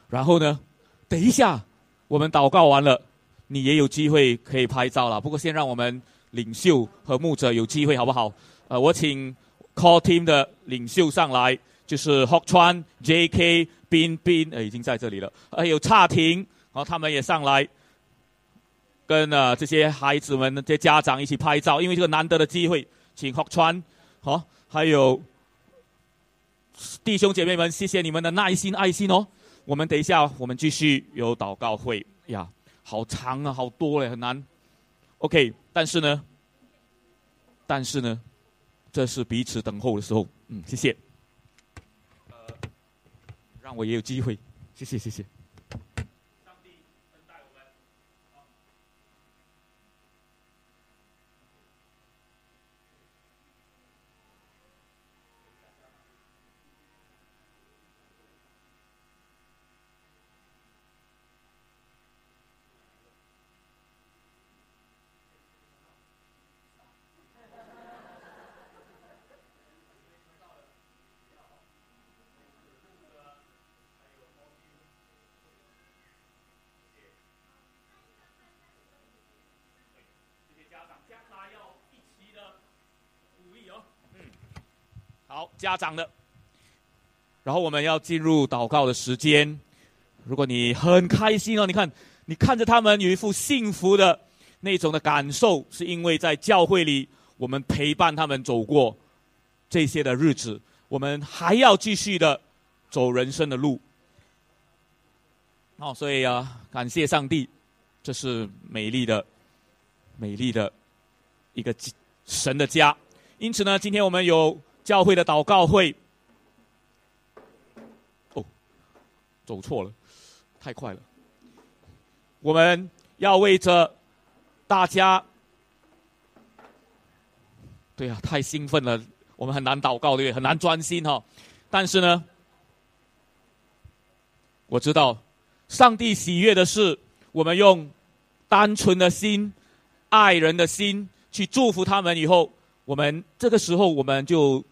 S1: 然后呢，等一下我们祷告完了，你也有机会可以拍照了。不过先让我们领袖和牧者有机会，好不好？呃，我请 Call Team 的领袖上来。就是 Hok 川、J.K. 斌斌，呃，已经在这里了。还有差庭，然后他们也上来，跟呃这些孩子们、这些家长一起拍照。因为这个难得的机会，请 Hok 川，好，还有弟兄姐妹们，谢谢你们的耐心、爱心哦。我们等一下，我们继续有祷告会呀，好长啊，好多嘞，很难。OK，但是呢，但是呢，这是彼此等候的时候。嗯，谢谢。让我也有机会，谢谢谢谢。好，家长的。然后我们要进入祷告的时间。如果你很开心哦，你看，你看着他们有一副幸福的那种的感受，是因为在教会里，我们陪伴他们走过这些的日子，我们还要继续的走人生的路。哦，所以啊，感谢上帝，这是美丽的、美丽的一个神的家。因此呢，今天我们有。教会的祷告会，哦，走错了，太快了。我们要为着大家，对呀，太兴奋了，我们很难祷告，对不对？很难专心哈。但是呢，我知道，上帝喜悦的是，我们用单纯的心、爱人的心去祝福他们。以后，我们这个时候，我们就。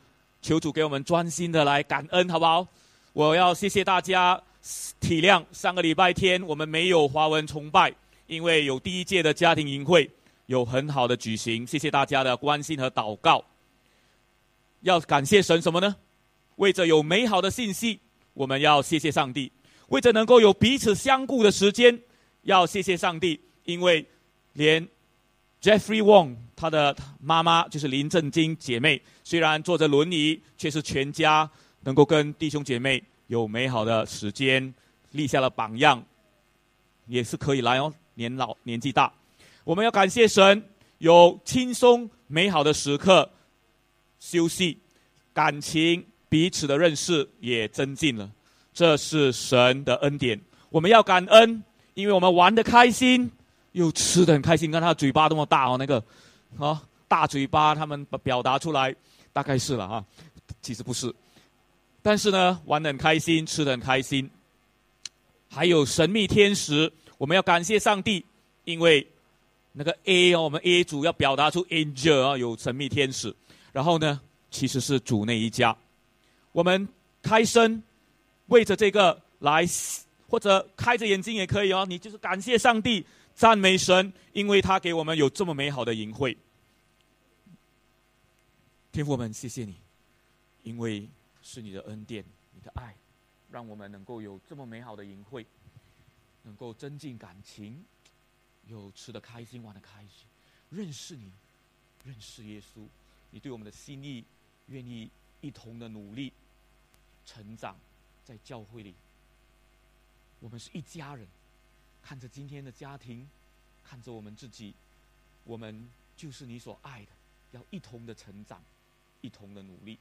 S1: 求主给我们专心的来感恩，好不好？我要谢谢大家体谅。上个礼拜天我们没有华文崇拜，因为有第一届的家庭营会有很好的举行。谢谢大家的关心和祷告。要感谢神什么呢？为着有美好的信息，我们要谢谢上帝；为着能够有彼此相顾的时间，要谢谢上帝。因为连 Jeffrey Wong 他的妈妈就是林正金姐妹。虽然坐着轮椅，却是全家能够跟弟兄姐妹有美好的时间，立下了榜样，也是可以来哦。年老年纪大，我们要感谢神，有轻松美好的时刻，休息，感情彼此的认识也增进了，这是神的恩典。我们要感恩，因为我们玩的开心，又吃的很开心。看他嘴巴那么大哦，那个啊大嘴巴，他们表达出来。大概是了哈，其实不是，但是呢，玩的很开心，吃的很开心。还有神秘天使，我们要感谢上帝，因为那个 A 哦，我们 A 组要表达出 angel 啊，有神秘天使。然后呢，其实是主那一家，我们开声为着这个来，或者开着眼睛也可以哦。你就是感谢上帝，赞美神，因为他给我们有这么美好的淫会。天父们，谢谢你，因为是你的恩典、你的爱，让我们能够有这么美好的营会，能够增进感情，有吃的开心、玩的开心，认识你，认识耶稣，你对我们的心意，愿意一同的努力成长，在教会里，我们是一家人，看着今天的家庭，看着我们自己，我们就是你所爱的，要一同的成长。一同的努力，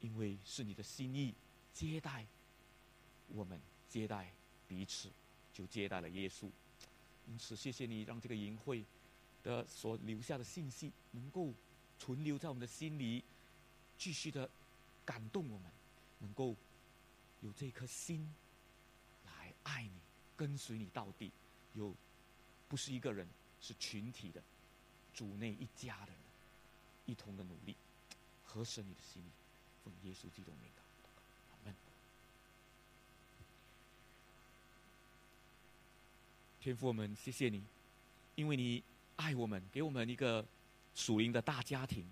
S1: 因为是你的心意，接待我们，接待彼此，就接待了耶稣。因此，谢谢你让这个营会的所留下的信息，能够存留在我们的心里，继续的感动我们，能够有这颗心来，爱你，跟随你到底。有不是一个人，是群体的，主内一家的人，一同的努力，合神你的心意，奉耶稣基督名祷告，阿门。天父，我们谢谢你，因为你爱我们，给我们一个属灵的大家庭。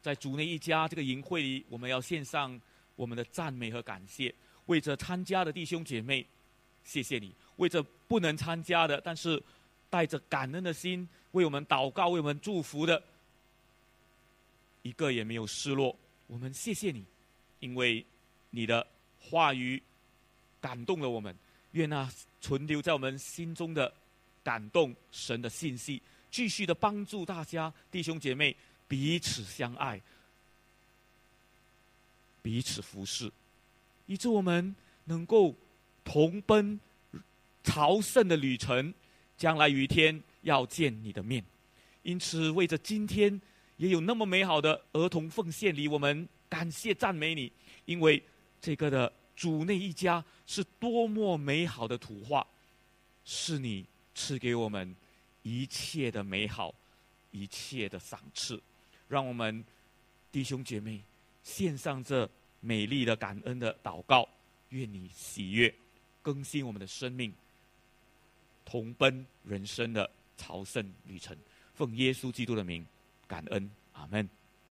S1: 在主内一家这个营会里，我们要献上我们的赞美和感谢，为着参加的弟兄姐妹，谢谢你；为着不能参加的，但是带着感恩的心为我们祷告、为我们祝福的，一个也没有失落。我们谢谢你，因为你的话语感动了我们。愿那存留在我们心中的感动，神的信息，继续的帮助大家弟兄姐妹。彼此相爱，彼此服侍，以致我们能够同奔朝圣的旅程。将来有一天要见你的面，因此为着今天也有那么美好的儿童奉献礼，我们感谢赞美你，因为这个的主内一家是多么美好的图画，是你赐给我们一切的美好，一切的赏赐。让我们弟兄姐妹献上这美丽的感恩的祷告，愿你喜悦，更新我们的生命，同奔人生的朝圣旅程。奉耶稣基督的名，感恩，阿门。